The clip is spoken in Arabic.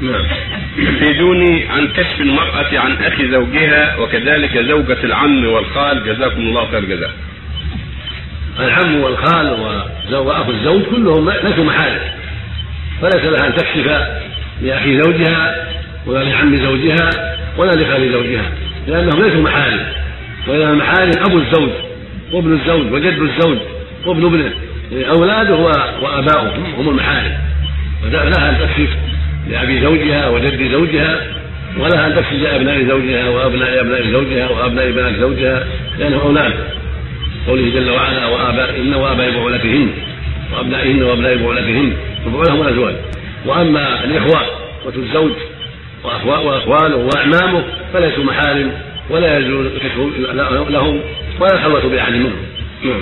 نعم. يفيدوني عن كشف المرأة عن أخي زوجها وكذلك زوجة العم والخال. جزاكم الله خير الجزاء. العم والخال واخو الزوج كلهم ليسوا محارم فليس لها أن تكشف لاخي زوجها ولا لعم زوجها ولا لخال زوجها لأنهم ليسوا محارم وإذا المحارم أبو الزوج وابن الزوج وجد الزوج وابن ابنه يعني أولاده واباؤه هم المحارم فلها أن تكشف لأبي زوجها وجد زوجها ولها أن تكشف لأبناء زوجها وأبناء أبناء زوجها وأبناء بنات زوجها لأنهم أولاد. قوله جل وعلا وآبائهن وآباء بعولتهن وأبنائهن وأبناء بعولتهن وبعولهم الأزواج. وأما الإخوة إخوة الزوج وأخواله وأعمامه فليسوا محارم ولا يجوز لهم ولا الخلوة بأحد منهم. نعم.